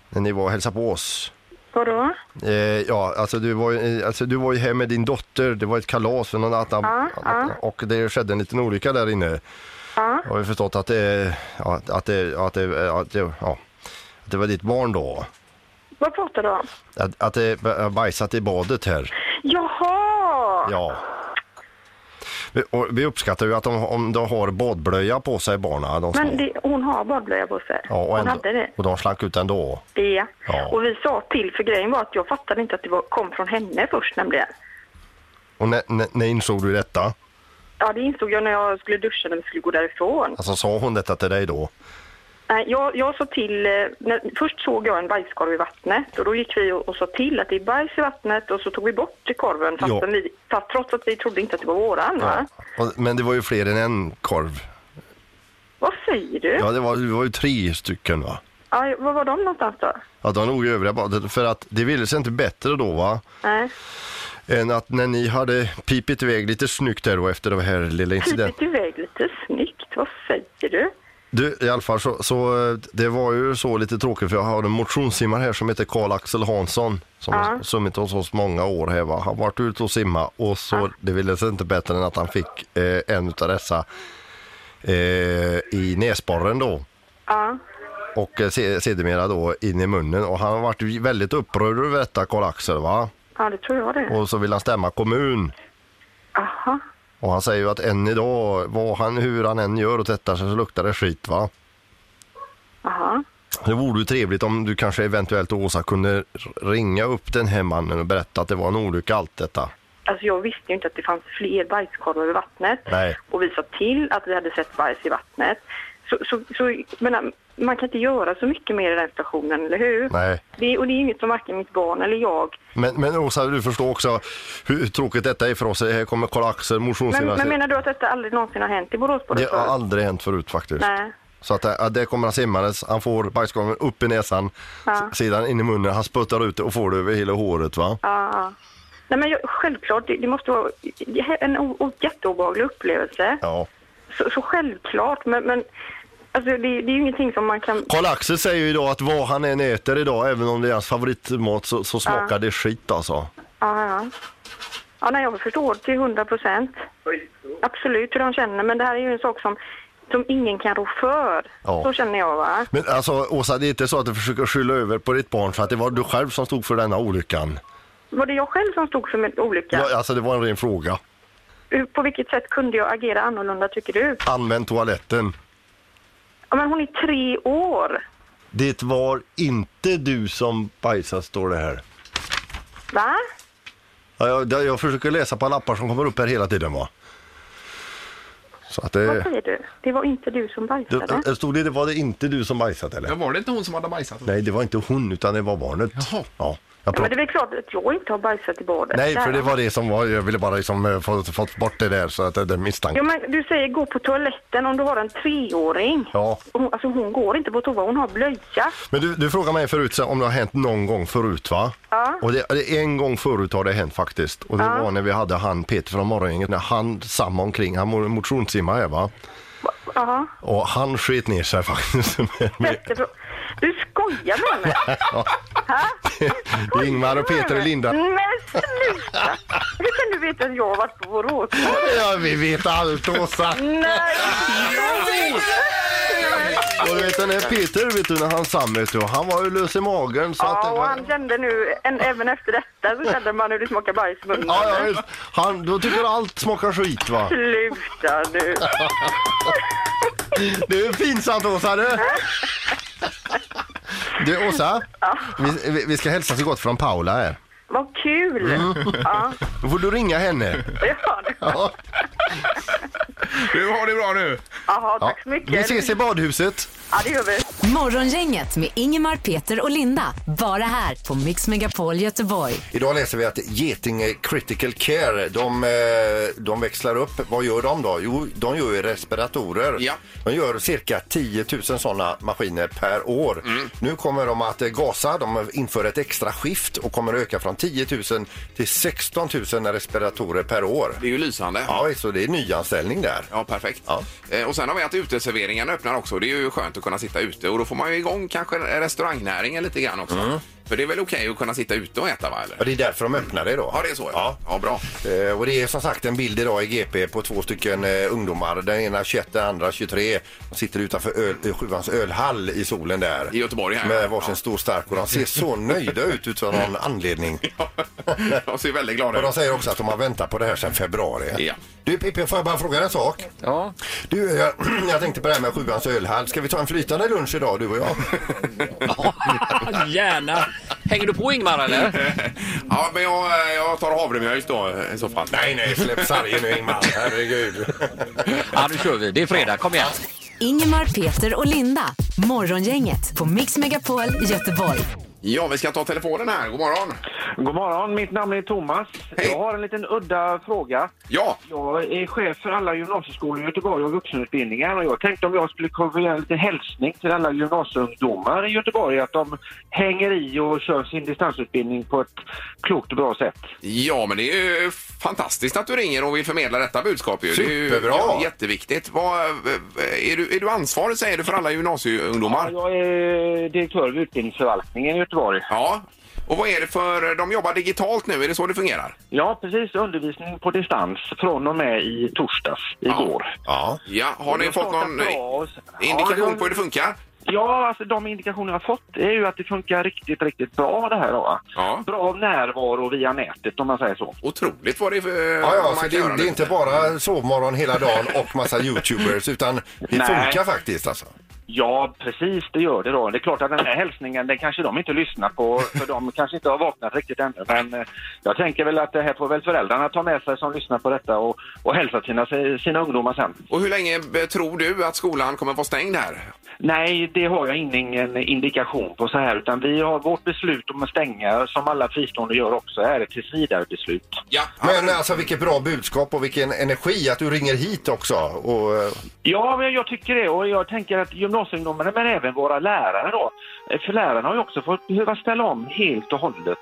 [SPEAKER 5] när ni var och hälsade på oss.
[SPEAKER 10] Vadå?
[SPEAKER 5] Eh, ja, alltså du, var ju, eh, alltså du var ju här med din dotter, det var ett kalas för någon annan,
[SPEAKER 10] Ja, ja.
[SPEAKER 5] och det skedde en liten olycka där inne.
[SPEAKER 10] Ja.
[SPEAKER 5] Jag har ju förstått att det, ja, att det, att det, att det, ja, att det var ditt barn då.
[SPEAKER 10] Vad pratar du om?
[SPEAKER 5] Att, att det bajsat i badet här.
[SPEAKER 10] Jaha!
[SPEAKER 5] Ja. Vi, och vi uppskattar ju att de, om de har badblöja på sig barnen. De små.
[SPEAKER 10] Men det, hon har badblöja på sig.
[SPEAKER 5] ja, och,
[SPEAKER 10] hon
[SPEAKER 5] ändå,
[SPEAKER 10] hade det.
[SPEAKER 5] och de slank ut ändå.
[SPEAKER 10] Ja.
[SPEAKER 5] Ja.
[SPEAKER 10] Och vi sa till, för grejen var att jag fattade inte att det var, kom från henne först nämligen.
[SPEAKER 5] Och när, när, när insåg du detta?
[SPEAKER 10] Ja, det insåg jag när jag skulle duscha när vi skulle gå därifrån.
[SPEAKER 5] Alltså sa hon detta till dig då?
[SPEAKER 10] Nej, jag, jag sa till, eh, när, först såg jag en bajskorv i vattnet och då gick vi och, och sa till att det är bajs i vattnet och så tog vi bort korven fast
[SPEAKER 5] Ja.
[SPEAKER 10] vi, fast trots att vi trodde inte att det var våran. Va?
[SPEAKER 5] Och, men det var ju fler än en korv.
[SPEAKER 10] Vad säger du?
[SPEAKER 5] Ja, det var, det var ju tre stycken va?
[SPEAKER 10] Ja, var var de någonstans då?
[SPEAKER 5] Ja, de låg i övriga badet. För att det ville sig inte bättre då va?
[SPEAKER 10] Nej.
[SPEAKER 5] Än att när ni hade pipit iväg lite snyggt där då efter den här lilla incidenten.
[SPEAKER 10] Pipit iväg lite snyggt. Vad säger du?
[SPEAKER 5] Du, i alla fall så, så eh, det var ju så lite tråkigt för jag har en motionssimmare här som heter Karl Axel Hansson som
[SPEAKER 10] Ja.
[SPEAKER 5] har summit hos oss många år här va. Han varit ute och simma och så det ville sig inte bättre än att han fick eh, en utav dessa eh, i näsborren då.
[SPEAKER 10] Ja.
[SPEAKER 5] Och eh, se- sedermera då in i munnen och han har varit väldigt upprörd över detta Karl Axel va.
[SPEAKER 10] Ja, det tror jag det.
[SPEAKER 5] Och så vill han stämma kommun.
[SPEAKER 10] Aha.
[SPEAKER 5] Och han säger ju att än idag, vad han, hur han än gör och tvättar sig så luktar det skit va.
[SPEAKER 10] Aha.
[SPEAKER 5] Det vore ju trevligt om du kanske eventuellt Åsa kunde ringa upp den här mannen och berätta att det var en olycka allt detta.
[SPEAKER 10] Alltså jag visste ju inte att det fanns fler bajskorvar i vattnet.
[SPEAKER 5] Nej.
[SPEAKER 10] Och vi sa till att vi hade sett bajs i vattnet. Så, så, så men, man kan inte göra så mycket mer i den stationen, eller hur?
[SPEAKER 5] Nej.
[SPEAKER 10] Det, och det är inget som varken mitt barn eller jag...
[SPEAKER 5] Men, men Åsa, du förstår också hur tråkigt detta är för oss. Här kommer Karl-Axel,
[SPEAKER 10] Men,
[SPEAKER 5] motionssimmare.
[SPEAKER 10] men menar du att detta aldrig någonsin har hänt i Boråsbadet
[SPEAKER 5] Det har aldrig hänt förut faktiskt.
[SPEAKER 10] Nej.
[SPEAKER 5] Så att det, det kommer han simmandes, han får bajskorven upp i näsan,
[SPEAKER 10] Ja.
[SPEAKER 5] sidan in i munnen, han sputtar ut det och får det över hela håret va.
[SPEAKER 10] Ja, ja. Nej men jag, självklart, det, det måste vara en o, jätteobehaglig upplevelse.
[SPEAKER 5] Ja.
[SPEAKER 10] Så, så självklart, men, men Alltså det, det är ju ingenting som man kan...
[SPEAKER 5] Karl-Axel säger ju idag att vad han än äter idag, även om det är hans favoritmat, så, så smakar det skit alltså.
[SPEAKER 10] Ja, ja. Ja, nej, jag förstår till hundra procent. Absolut hur de känner, men det här är ju en sak som, som ingen kan rå för.
[SPEAKER 5] Ja.
[SPEAKER 10] Så känner jag va.
[SPEAKER 5] Men alltså Åsa, det är inte så att du försöker skylla över på ditt barn för att det var du själv som stod för denna olyckan?
[SPEAKER 10] Var det jag själv som stod för min olycka?
[SPEAKER 5] Ja, alltså det var en ren fråga.
[SPEAKER 10] På vilket sätt kunde jag agera annorlunda tycker du?
[SPEAKER 5] Använd toaletten.
[SPEAKER 10] Ja, men hon är tre år.
[SPEAKER 5] Det var inte du som bajsade, står det här.
[SPEAKER 10] Va?
[SPEAKER 5] Ja, jag, jag försöker läsa på lappar som kommer upp här hela tiden va. Så att
[SPEAKER 10] Vad
[SPEAKER 5] det...
[SPEAKER 10] säger du? Det var inte du som bajsade?
[SPEAKER 5] det stod det, det var det inte du som bajsat eller?
[SPEAKER 2] Ja, var det inte hon som hade bajsat?
[SPEAKER 5] Nej, det var inte hon utan det var barnet.
[SPEAKER 2] Jaha.
[SPEAKER 5] Ja,
[SPEAKER 10] Ja, men det är väl klart att jag inte har bajsat i badet.
[SPEAKER 5] Nej, för det var det som var, jag ville bara liksom eh, få, fått bort det där så att det, det misstanke.
[SPEAKER 10] Jo, men du säger gå på toaletten om du har en treåring.
[SPEAKER 5] Ja.
[SPEAKER 10] Hon, alltså hon går inte på toa, hon har blöja.
[SPEAKER 5] Men du, du frågade mig förut om det har hänt någon gång förut va?
[SPEAKER 10] Ja.
[SPEAKER 5] Och det, det, en gång förut har det hänt faktiskt. Och det
[SPEAKER 10] Ja.
[SPEAKER 5] var när vi hade han Peter från Morgongänget, när han samma omkring, han mo- motionssimmar här va?
[SPEAKER 10] Jaha.
[SPEAKER 5] Och han sket ner sig faktiskt. med- med-
[SPEAKER 10] du skojar med mig?
[SPEAKER 5] Det är Ingmar och Peter och Linda.
[SPEAKER 10] Men sluta! Hur kan du veta att jag har varit på Borås?
[SPEAKER 5] Ja, vi vet allt Åsa.
[SPEAKER 10] Nej!
[SPEAKER 5] Och du vet den här Peter, vet du när han sam vet du, han var ju lös i magen så att
[SPEAKER 10] Ja,
[SPEAKER 5] det
[SPEAKER 10] och
[SPEAKER 5] var...
[SPEAKER 10] han kände nu, en, även efter detta så kände man hur det smakar bajs i munnen.
[SPEAKER 5] Ja, ja, visst. han, då tycker allt smakar skit va?
[SPEAKER 10] Sluta nu!
[SPEAKER 5] Det är pinsamt Åsa du. Du Åsa, vi, vi- vi ska hälsa så gott från Paula här.
[SPEAKER 10] Vad kul!
[SPEAKER 5] Mm.
[SPEAKER 10] Ja,
[SPEAKER 5] Då får du ringa henne.
[SPEAKER 10] ja, det-
[SPEAKER 5] Ja.
[SPEAKER 2] Du har det bra nu.
[SPEAKER 10] Jaha,
[SPEAKER 5] Ja.
[SPEAKER 10] tack så mycket.
[SPEAKER 5] Vi ses i badhuset.
[SPEAKER 10] Ja, det gör vi.
[SPEAKER 1] Morgongänget med Ingemar, Peter och Linda. Bara här på Mix Megapol Göteborg.
[SPEAKER 3] Idag läser vi att Getinge Critical Care, de, eh, de växlar upp. Vad gör de då? Jo, de gör ju respiratorer.
[SPEAKER 2] Ja.
[SPEAKER 3] De gör cirka 10 000 sådana maskiner per år.
[SPEAKER 2] Mm.
[SPEAKER 3] Nu kommer de att eh, gasa. De inför ett extra skift och kommer att öka från 10 000 till 16 000 respiratorer per år.
[SPEAKER 2] Det är ju lysande.
[SPEAKER 3] Ja, så det är nyanställning där.
[SPEAKER 2] Ja, perfekt.
[SPEAKER 3] Ja.
[SPEAKER 2] Eh, Och sen har vi att uteserveringarna öppnar också. Det är ju skönt att kunna sitta ute och då får man ju igång kanske restaurangnäringen lite grann också. För det är väl okej att kunna sitta ute och äta va? Eller?
[SPEAKER 3] Och det är därför de öppnar det då.
[SPEAKER 2] Ja, det är så.
[SPEAKER 3] Ja.
[SPEAKER 2] Ja, ja bra.
[SPEAKER 3] Eh, och det är som sagt en bild idag i GP på två stycken eh, ungdomar. Den ena 21, den andra 23. De sitter utanför öl, eh, Sjuvans ölhall i solen där.
[SPEAKER 2] I Göteborg här.
[SPEAKER 3] Med varsin
[SPEAKER 2] Ja.
[SPEAKER 3] stor stark och de ser så nöjda ut utan någon anledning.
[SPEAKER 2] De ser väldigt glada
[SPEAKER 3] Och de
[SPEAKER 2] ut.
[SPEAKER 3] säger också att de har väntat på det här sedan februari.
[SPEAKER 2] Ja.
[SPEAKER 3] Du Pippi, får jag bara fråga en sak?
[SPEAKER 11] Ja.
[SPEAKER 3] Du, jag, jag tänkte på det här med Sjuvans ölhall. Ska vi ta en flytande lunch idag du och jag?
[SPEAKER 11] Gärna. Hänger du på Ingmar eller?
[SPEAKER 2] Ja, men jag, eh, jag tar havremjölk då eh, i så fall.
[SPEAKER 3] Nej, nej, släpp sargen nu Ingmar. Herregud.
[SPEAKER 11] Ja, nu kör vi. Det är fredag. Kom igen.
[SPEAKER 1] Ingemar, Peter och Linda. Morgongänget på Mix Megapol Göteborg.
[SPEAKER 2] Ja, vi ska ta telefonen här. God morgon.
[SPEAKER 12] God morgon, mitt namn är Thomas.
[SPEAKER 2] Hej.
[SPEAKER 12] Jag har en liten udda fråga.
[SPEAKER 2] Ja,
[SPEAKER 12] Jag är chef för alla gymnasieskolor i Göteborg och vuxenutbildningar och jag tänkte om jag skulle kunna göra en liten hälsning till alla gymnasieungdomar i Göteborg att de hänger i och kör sin distansutbildning på ett klokt och bra sätt.
[SPEAKER 2] ja, men det är ju fantastiskt att du ringer och vill förmedla detta budskap. Ju. Det är ju
[SPEAKER 3] Superbra.
[SPEAKER 2] ja, jätteviktigt. Vad, är, du, är du ansvarig, säger du, för alla
[SPEAKER 12] Ja,
[SPEAKER 2] gymnasieungdomar?
[SPEAKER 12] jag är direktör vid utbildningsförvaltningen i Göteborg.
[SPEAKER 2] Ja. Och vad är det för... De jobbar digitalt nu, är det så det fungerar?
[SPEAKER 12] Ja, precis. Undervisning på distans från och med i torsdags, igår.
[SPEAKER 3] Ja.
[SPEAKER 2] Ja, har ni fått någon
[SPEAKER 12] startat bra
[SPEAKER 2] indikation på hur det funkar?
[SPEAKER 12] Ja, alltså de indikationer jag har fått är ju att det funkar riktigt, riktigt bra det här. Då.
[SPEAKER 2] Ja.
[SPEAKER 12] Bra närvaro via nätet om man säger så.
[SPEAKER 2] Otroligt vad det är för...
[SPEAKER 3] Ja, ja, så
[SPEAKER 2] kan
[SPEAKER 3] det, det är inte bara sovmorgon hela dagen och massa youtubers utan det
[SPEAKER 12] Nej.
[SPEAKER 3] funkar faktiskt alltså.
[SPEAKER 12] Ja, precis det gör det då. Det är klart att den här hälsningen den kanske de inte lyssnar på för de kanske inte har vaknat riktigt ännu. Men eh, jag tänker väl att det här får väl föräldrarna ta med sig som lyssnar på detta och, och hälsa sina, sina ungdomar sen.
[SPEAKER 2] Och hur länge eh, tror du att skolan kommer vara stängd här?
[SPEAKER 12] Nej, det har jag ingen indikation på så här utan vi har vårt beslut om att stänga som alla fristående gör också är ett tills vidare beslut.
[SPEAKER 2] Ja,
[SPEAKER 3] Men alltså vilket bra budskap och vilken energi att du ringer hit också. Och, eh,
[SPEAKER 12] Ja, men jag tycker det och jag tänker att gymnasieungdomarna men även våra lärare då. Eh, För lärarna har ju också fått behöva ställa om helt och hållet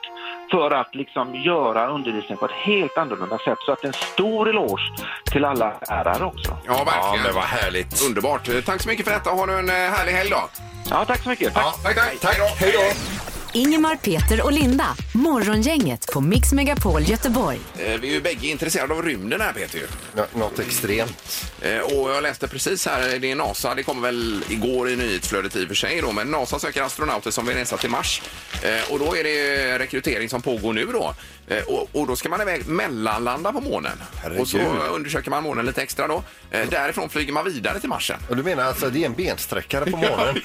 [SPEAKER 12] för att liksom göra undervisningen på ett helt annorlunda sätt. Så att en stor eloge till alla lärare också.
[SPEAKER 2] Ja, verkligen.
[SPEAKER 3] Ja, men vad härligt.
[SPEAKER 2] Underbart. Eh, Tack så mycket för detta. Ha nu en eh, härlig helg då.
[SPEAKER 12] Ja, tack så mycket. Tack.
[SPEAKER 2] Tack, tack.
[SPEAKER 3] Tack,
[SPEAKER 2] Hej då.
[SPEAKER 3] hej då.
[SPEAKER 1] Ingemar, Peter och Linda. Morgongänget på Mix Megapol Göteborg.
[SPEAKER 2] Eh, Vi är ju bägge intresserade av rymden här Peter. ju.
[SPEAKER 3] Nå- Något extremt.
[SPEAKER 2] Eh, Och jag läste precis här, det är NASA, det kommer väl igår i nyhetsflödet i och för sig då, men NASA söker astronauter som vill resa till Mars. Eh, Och då är det rekrytering som pågår nu då. Eh, Och, och då ska man iväg mellanlanda på månen. Och så
[SPEAKER 3] Herregud.
[SPEAKER 2] undersöker man månen lite extra då. Eh, Därifrån flyger man vidare till Marsen.
[SPEAKER 3] Och du menar alltså det är en bensträckare på morgonen?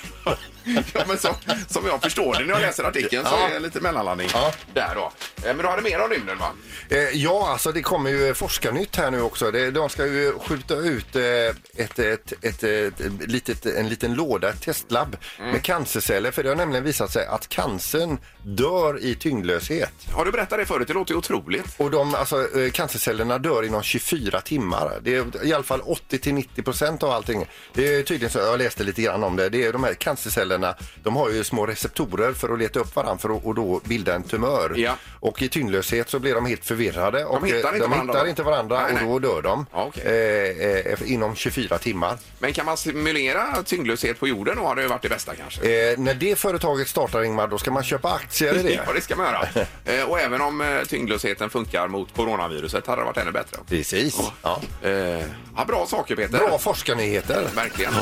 [SPEAKER 2] Ja, men som, som jag förstår det när jag läser artikeln så
[SPEAKER 3] Ja.
[SPEAKER 2] är det lite mellanlandning
[SPEAKER 3] Ja.
[SPEAKER 2] där då. Eh, Men du hade mer om rymden va?
[SPEAKER 3] Eh, ja, alltså det kommer ju forskarnytt här nu också. Det, de ska ju skjuta ut eh, ett, ett, ett, ett, litet, en liten låda, ett testlabb med cancerceller. För det har nämligen visat sig att cancern dör i tyngdlöshet.
[SPEAKER 2] Har du berättat det förut? Det låter ju otroligt.
[SPEAKER 3] Och de, alltså, eh, cancercellerna dör inom 24 timmar. Det är i alla fall 80 till 90 procent av allting. Det är tydligen så, jag läste lite grann om det. Det är de här cancercellerna, de har ju små receptorer för att leta upp varandra för att och då bilda en tumör.
[SPEAKER 2] Ja.
[SPEAKER 3] Och i tyngdlöshet så blir de helt förvirrade. och,
[SPEAKER 2] hittar
[SPEAKER 3] eh,
[SPEAKER 2] inte
[SPEAKER 3] de
[SPEAKER 2] varandra
[SPEAKER 3] hittar inte varandra
[SPEAKER 2] Nej,
[SPEAKER 3] och då dör de
[SPEAKER 2] Ja, okej.
[SPEAKER 3] eh, eh, inom 24 timmar.
[SPEAKER 2] Men kan man simulera tyngdlöshet på jorden då hade det varit det bästa kanske?
[SPEAKER 3] Eh, när det företaget startar Ingmar, då ska man köpa aktier i det.
[SPEAKER 2] Ja, det ska man göra. Eh, och även om eh, tyngdlösheten funkar mot coronaviruset hade det varit ännu bättre.
[SPEAKER 3] Precis. Ja.
[SPEAKER 2] Eh, ja, bra saker Peter.
[SPEAKER 3] Bra forskarnyheter.
[SPEAKER 2] Verkligen.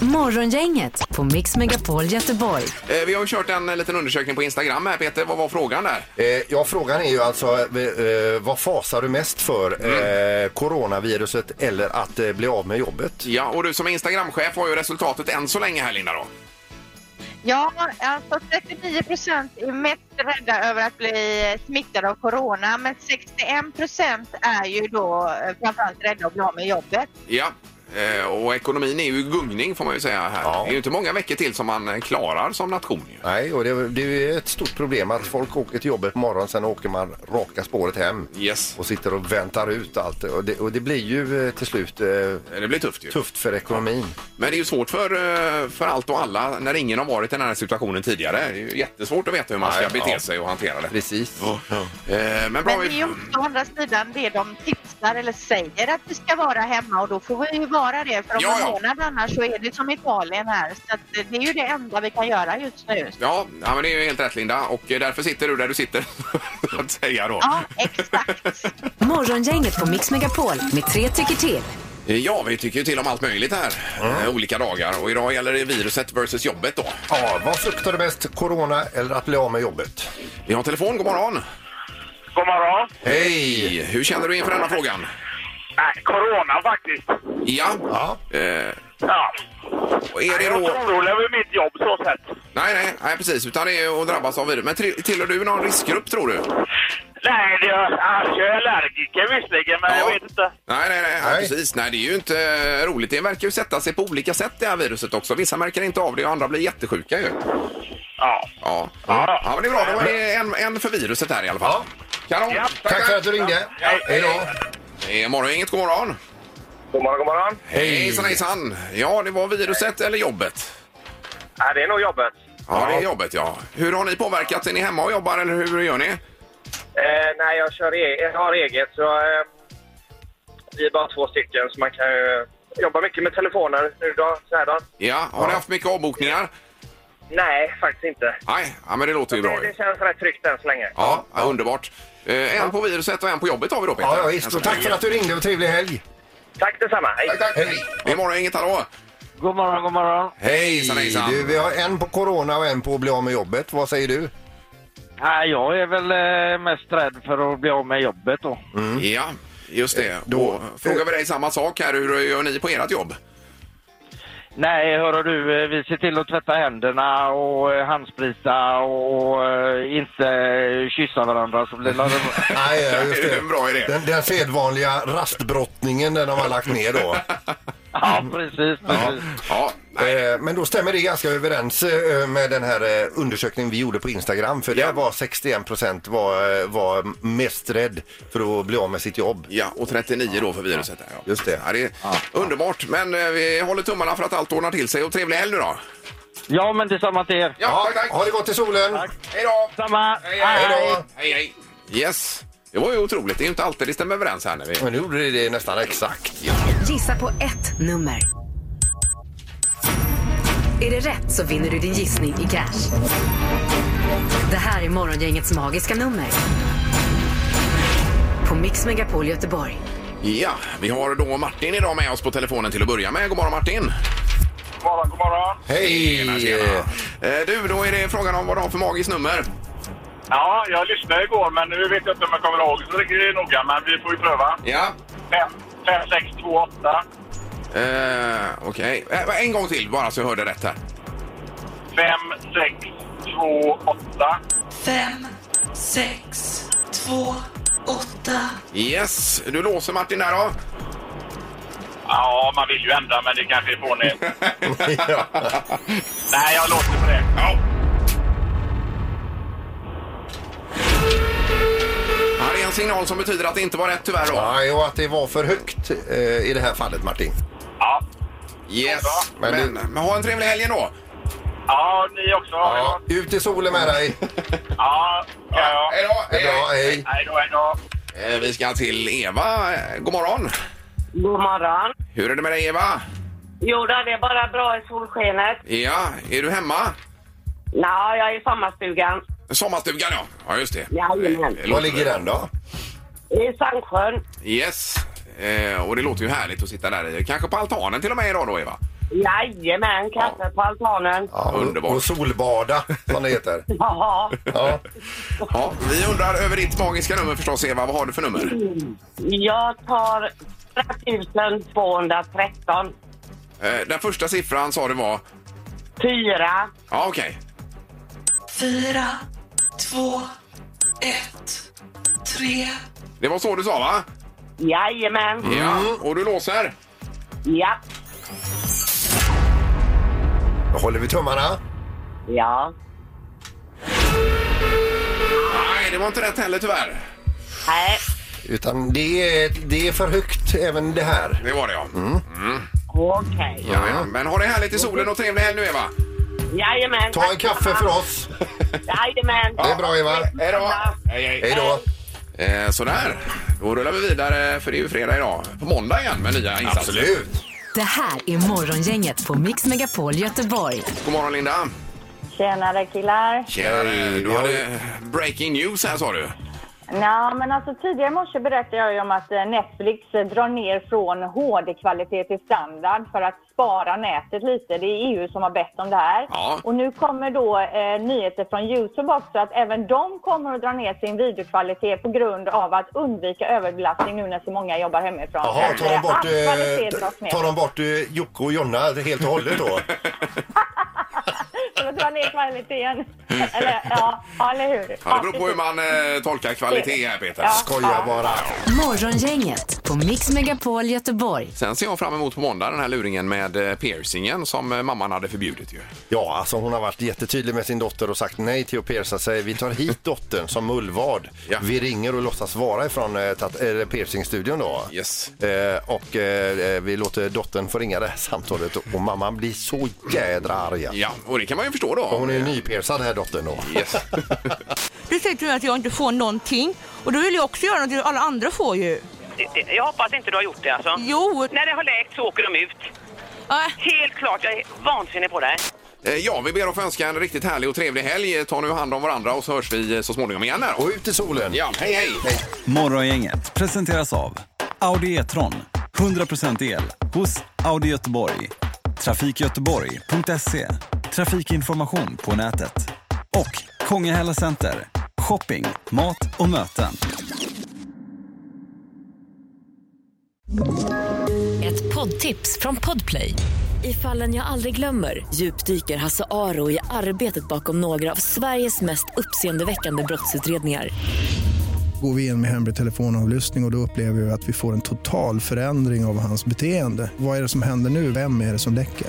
[SPEAKER 1] Morgongänget på Mix Megapol Göteborg.
[SPEAKER 2] Eh, vi har ju kört en liten undersökning på Instagram här Peter. Vad var frågan där?
[SPEAKER 3] Eh, ja, frågan är ju alltså eh, vad fasar du mest för?
[SPEAKER 2] Mm.
[SPEAKER 3] Eh, coronaviruset eller att eh, bli av med jobbet?
[SPEAKER 2] Ja, och du som är Instagramchef har ju resultatet än så länge här Linda då.
[SPEAKER 8] Ja, alltså 39 procent är mest rädda över att bli smittade av corona men 61 procent är ju då eh, framförallt rädda att bli av med jobbet.
[SPEAKER 2] Ja. Eh, och ekonomin är ju i gungning får man ju säga här.
[SPEAKER 3] Ja.
[SPEAKER 2] Det är ju inte många veckor till som man eh, klarar som nation. Ju.
[SPEAKER 3] Nej, och det, det är ju ett stort problem att folk åker till jobbet på morgonen, sen åker man raka spåret hem
[SPEAKER 2] Yes.
[SPEAKER 3] och sitter och väntar ut allt. Och det, och det blir ju eh, till slut eh,
[SPEAKER 2] Det blir tufft ju.
[SPEAKER 3] tufft för ekonomin.
[SPEAKER 2] Men det är ju svårt för, eh, för allt och alla när ingen har varit i den här situationen tidigare. Det är ju jättesvårt att veta hur man ska
[SPEAKER 3] Nej,
[SPEAKER 2] bete
[SPEAKER 3] ja.
[SPEAKER 2] sig och hantera det.
[SPEAKER 3] Precis.
[SPEAKER 2] Eh, Men bra,
[SPEAKER 8] Men det är
[SPEAKER 2] vi...
[SPEAKER 8] ju också å andra sidan det de tipsar eller säger att vi ska vara hemma och då får vi ju vara det för om
[SPEAKER 2] Ja,
[SPEAKER 8] en
[SPEAKER 2] ja.
[SPEAKER 8] månad annars så är det som Italien här. Så att eh, det är ju det enda vi kan göra just nu.
[SPEAKER 2] Ja, ja, men det är ju helt rätt Linda och eh, därför sitter du där du sitter. så att säga då.
[SPEAKER 8] Ja, exakt.
[SPEAKER 1] Morgongänget på Mix Megapol med tre tycker till.
[SPEAKER 2] Eh, Ja, vi tycker ju till om allt möjligt här. Eh, Olika dagar. Och idag gäller det viruset versus jobbet då.
[SPEAKER 3] Ja, vad fruktar du mest? Corona eller att bli av med jobbet?
[SPEAKER 2] Vi har telefon. God morgon.
[SPEAKER 9] God morgon.
[SPEAKER 2] Hej! Hur känner du inför denna frågan?
[SPEAKER 9] Nej, corona faktiskt.
[SPEAKER 2] Ja.
[SPEAKER 3] Ja.
[SPEAKER 2] Eh,
[SPEAKER 9] Ja.
[SPEAKER 2] och är det
[SPEAKER 9] Jag är inte
[SPEAKER 2] då...
[SPEAKER 9] orolig över mitt jobb så sett.
[SPEAKER 2] Nej, nej, nej, precis. Utan det är att drabbas av virus. Men tri- tillhör du någon riskgrupp tror du?
[SPEAKER 9] Nej, det är, alltså, jag är allergiker visserligen, men
[SPEAKER 2] Ja.
[SPEAKER 9] jag vet inte.
[SPEAKER 2] Nej, nej, nej, nej, precis. Nej, det är ju inte eh, roligt. Det verkar ju sätta sig på olika sätt det här viruset också. Vissa märker inte av det och andra blir jättesjuka ju.
[SPEAKER 9] Ja.
[SPEAKER 2] Ja,
[SPEAKER 9] Ja.
[SPEAKER 2] ja men det är bra. Då är det en, en för viruset här i alla fall. Kanon.
[SPEAKER 9] Ja.
[SPEAKER 3] Tack för att du ringde. Hej då.
[SPEAKER 2] Det är morgon, inget god morgon.
[SPEAKER 7] God morgon, god morgon.
[SPEAKER 2] Hejsan, hejsan. Ja, det var viruset eller jobbet?
[SPEAKER 7] Nej, det är nog jobbet.
[SPEAKER 2] Ja, det är jobbet, ja. Hur har ni påverkat? Är ni hemma och jobbar eller hur gör ni?
[SPEAKER 7] Eh, nej, jag, kör e jag har eget så eh, vi är bara två stycken så man kan ju jobba mycket med telefoner nu då, så här då.
[SPEAKER 2] Ja, har ni haft mycket avbokningar?
[SPEAKER 7] Nej, faktiskt inte.
[SPEAKER 2] Nej, ja, men det låter ju bra.
[SPEAKER 7] Det,
[SPEAKER 2] ju.
[SPEAKER 7] det känns rätt tryggt än så länge.
[SPEAKER 2] Ja, ja, underbart. Eh, en på viruset och en på jobbet har vi då, Peter.
[SPEAKER 3] Ja, ja visst. Och tack för att du ringde och trevlig helg.
[SPEAKER 7] Tack detsamma. Hej.
[SPEAKER 2] Tack, tack. Hej. Det är morgon, inget hallå.
[SPEAKER 12] God morgon, god morgon.
[SPEAKER 2] Hejsan, hejsan.
[SPEAKER 3] Du, vi har en på corona och en på att bli av med jobbet. Vad säger du?
[SPEAKER 12] Nej, jag är väl eh, mest rädd för att bli av med jobbet då.
[SPEAKER 2] Ja, just det.
[SPEAKER 3] Då-
[SPEAKER 2] Då frågar vi dig samma sak här. Hur gör ni på ert jobb?
[SPEAKER 12] Nej, hörru du, eh, vi ser till att tvätta händerna och eh, handsprita och eh, inte kyssa varandra så blir det...
[SPEAKER 3] Nej, just
[SPEAKER 2] Det är
[SPEAKER 3] det.
[SPEAKER 2] en bra idé.
[SPEAKER 3] Den, den sedvanliga rastbrottningen den har man lagt ner då.
[SPEAKER 12] Ja,
[SPEAKER 13] precis. precis.
[SPEAKER 2] Ja,
[SPEAKER 3] Eh, Men då stämmer det ganska överens eh, med den här eh, undersökningen vi gjorde på Instagram. För där var 61 procent var, eh, var mest rädd för att bli av med sitt jobb.
[SPEAKER 2] Ja, och 39 då för viruset. Där, ja.
[SPEAKER 3] Just det.
[SPEAKER 2] Ja, det är underbart. Men eh, vi håller tummarna för att allt ordnar till sig och trevlig helg nu då.
[SPEAKER 13] Ja, men detsamma till er.
[SPEAKER 2] Ja, tack, tack.
[SPEAKER 3] Ha det gott i solen!
[SPEAKER 2] Hej då!
[SPEAKER 13] Samma.
[SPEAKER 2] Hej, hej.
[SPEAKER 3] Hej då!
[SPEAKER 2] Hej, hej. Yes. Det var ju otroligt. Det är ju inte alltid det stämmer överens här när vi...
[SPEAKER 3] Men nu gjorde det det nästan exakt.
[SPEAKER 1] Gissa på ett nummer. Är det rätt så vinner du din gissning i cash. Det här är Morgongängets magiska nummer. På Mix Megapol Göteborg.
[SPEAKER 2] Ja, vi har då Martin idag med oss på telefonen till att börja med. God morgon Martin!
[SPEAKER 7] God morgon, god morgon.
[SPEAKER 3] Hej!
[SPEAKER 2] Tjena, tjena. Eh, Du, då är det frågan om vad du har för magiskt nummer.
[SPEAKER 7] Ja, jag lyssnade igår, men nu vet jag inte om jag kommer ihåg så riktigt noga. Men vi får ju pröva.
[SPEAKER 2] Ja.
[SPEAKER 7] 5, 5 6, 2, 8.
[SPEAKER 2] Eh, Okej. Eh, en gång till bara så jag hörde rätt här.
[SPEAKER 7] 5, 6, 2, 8.
[SPEAKER 14] Fem, sex, två, åtta.
[SPEAKER 2] Yes, du låser Martin där då.
[SPEAKER 7] Ja, man vill ju ändra, men det kanske är fånigt. Nej, jag låter på det.
[SPEAKER 2] Ja. Signal som betyder att det inte var rätt tyvärr då.
[SPEAKER 3] Nej, och att det var för högt eh, i det här fallet Martin.
[SPEAKER 7] Ja.
[SPEAKER 2] Yes.
[SPEAKER 3] Men
[SPEAKER 2] Men,
[SPEAKER 3] du-
[SPEAKER 2] men ha en trevlig helg då.
[SPEAKER 7] Ja, ni också.
[SPEAKER 3] Ja, ut i solen med dig!
[SPEAKER 7] Ja, ja.
[SPEAKER 2] Hej då.
[SPEAKER 3] Det är bra, hej!
[SPEAKER 7] Hej då, hej då.
[SPEAKER 2] Eh, Vi ska till Eva. Eh, God morgon.
[SPEAKER 15] God morgon.
[SPEAKER 2] Hur är det med dig Eva?
[SPEAKER 15] Jo, då, det är bara bra i solskenet.
[SPEAKER 2] Ja, är du hemma?
[SPEAKER 15] Ja, jag är i sommarstugan.
[SPEAKER 2] Sommarstugan ja. Ja, just det.
[SPEAKER 15] Jajamän.
[SPEAKER 2] Eh,
[SPEAKER 3] Var ligger den då?
[SPEAKER 15] I Sandsjön.
[SPEAKER 2] Yes. Eh, och det låter ju härligt att sitta där i. Kanske på altanen till och med idag då Eva?
[SPEAKER 15] Jajamän, kaffe på altanen.
[SPEAKER 3] Ja, och,
[SPEAKER 2] Underbart.
[SPEAKER 3] och solbada, som det heter.
[SPEAKER 15] Ja.
[SPEAKER 3] Ja.
[SPEAKER 2] Ja, vi undrar över ditt magiska nummer förstås Eva. Vad har du för nummer?
[SPEAKER 15] Jag tar 4213.
[SPEAKER 2] Eh, den första siffran sa du var?
[SPEAKER 15] Fyra.
[SPEAKER 2] Ja, okej.
[SPEAKER 14] Fyra, två, ett, tre.
[SPEAKER 2] Det var så du sa va?
[SPEAKER 15] Jajamän.
[SPEAKER 2] Ja. Och du låser?
[SPEAKER 15] Ja.
[SPEAKER 3] Då håller vi tummarna.
[SPEAKER 15] Ja.
[SPEAKER 2] Nej, det var inte rätt heller tyvärr.
[SPEAKER 15] Nej.
[SPEAKER 3] Utan det är, det är för högt även det här.
[SPEAKER 2] Det var det ja. Mm.
[SPEAKER 15] Okej.
[SPEAKER 2] Ja, ja. Men ha det härligt i solen och trevlig helg nu Eva.
[SPEAKER 15] Jajamän.
[SPEAKER 3] Ta en kaffe för oss.
[SPEAKER 15] Jajamän.
[SPEAKER 3] Det är bra Eva.
[SPEAKER 2] Hej då. Hej, hej.
[SPEAKER 3] Hej då.
[SPEAKER 2] Eh, sådär. Då rullar vi vidare för det är ju fredag idag. På måndag igen med nya insatser.
[SPEAKER 3] Absolut.
[SPEAKER 1] Det här är Morgongänget på Mix Megapol Göteborg.
[SPEAKER 2] God morgon Linda.
[SPEAKER 4] Tjenare killar.
[SPEAKER 2] Tjenare. Du hade breaking news här sa du.
[SPEAKER 4] Ja, men alltså tidigare i morse berättade jag ju om att eh, Netflix eh, drar ner från HD-kvalitet till standard för att spara nätet lite. Det är EU som har bett om det här.
[SPEAKER 2] Ja.
[SPEAKER 4] Och nu kommer då eh, nyheter från Youtube också att även de kommer att dra ner sin videokvalitet på grund av att undvika överbelastning nu när så många jobbar hemifrån.
[SPEAKER 3] Jaha, tar de bort, eh, tar de bort eh, Jocke och Jonna helt och hållet då?
[SPEAKER 4] För att dra ner kvaliteten. eller, ja, ja, eller hur?
[SPEAKER 2] Ja, det beror på hur man eh, tolkar kvalitet här Peter.
[SPEAKER 4] Ja.
[SPEAKER 3] Skojar bara.
[SPEAKER 1] Morgongänget på Mix Megapol Göteborg.
[SPEAKER 2] Sen ser jag fram emot på måndag den här luringen med eh, piercingen som eh, mamman hade förbjudit ju.
[SPEAKER 3] Ja, alltså hon har varit jättetydlig med sin dotter och sagt nej till att pierca sig. Vi tar hit dottern som mullvad.
[SPEAKER 2] Ja.
[SPEAKER 3] Vi ringer och låtsas vara ifrån eh, tat- eh, piercingstudion då.
[SPEAKER 2] Yes.
[SPEAKER 3] Eh, och eh, vi låter dottern få ringa det här samtalet och mamman blir så jädra arg.
[SPEAKER 2] Ja, och det kan man ju förstå då.
[SPEAKER 3] Hon är ju nypiercad här dottern då.
[SPEAKER 2] Yes.
[SPEAKER 16] Du säger till mig att jag inte får någonting och då vill jag också göra något alla andra får ju.
[SPEAKER 17] Jag hoppas inte du har gjort det alltså.
[SPEAKER 16] Jo.
[SPEAKER 17] När det har läkt så åker de ut. Helt klart, jag är vansinnig på det.
[SPEAKER 2] Eh, Ja, vi ber att få önska en riktigt härlig och trevlig helg. Ta nu hand om varandra och så hörs vi eh, så småningom igen här.
[SPEAKER 3] Och ut i solen.
[SPEAKER 2] Ja, hej hej!
[SPEAKER 18] Morgongänget presenteras av Audi E-tron. 100% el hos Audi Göteborg. Trafikgöteborg.se. Trafikinformation på nätet. Och Kongahälla Center. Shopping, mat och möten.
[SPEAKER 19] Ett poddtips från Podplay. I fallen jag aldrig glömmer djupdyker Hasse Aro i arbetet bakom några av Sveriges mest uppseendeväckande brottsutredningar.
[SPEAKER 20] går vi in med hemlig telefonavlyssning och, och då upplever vi att vi får en total förändring av hans beteende. Vad är det som händer nu? Vem är det som läcker?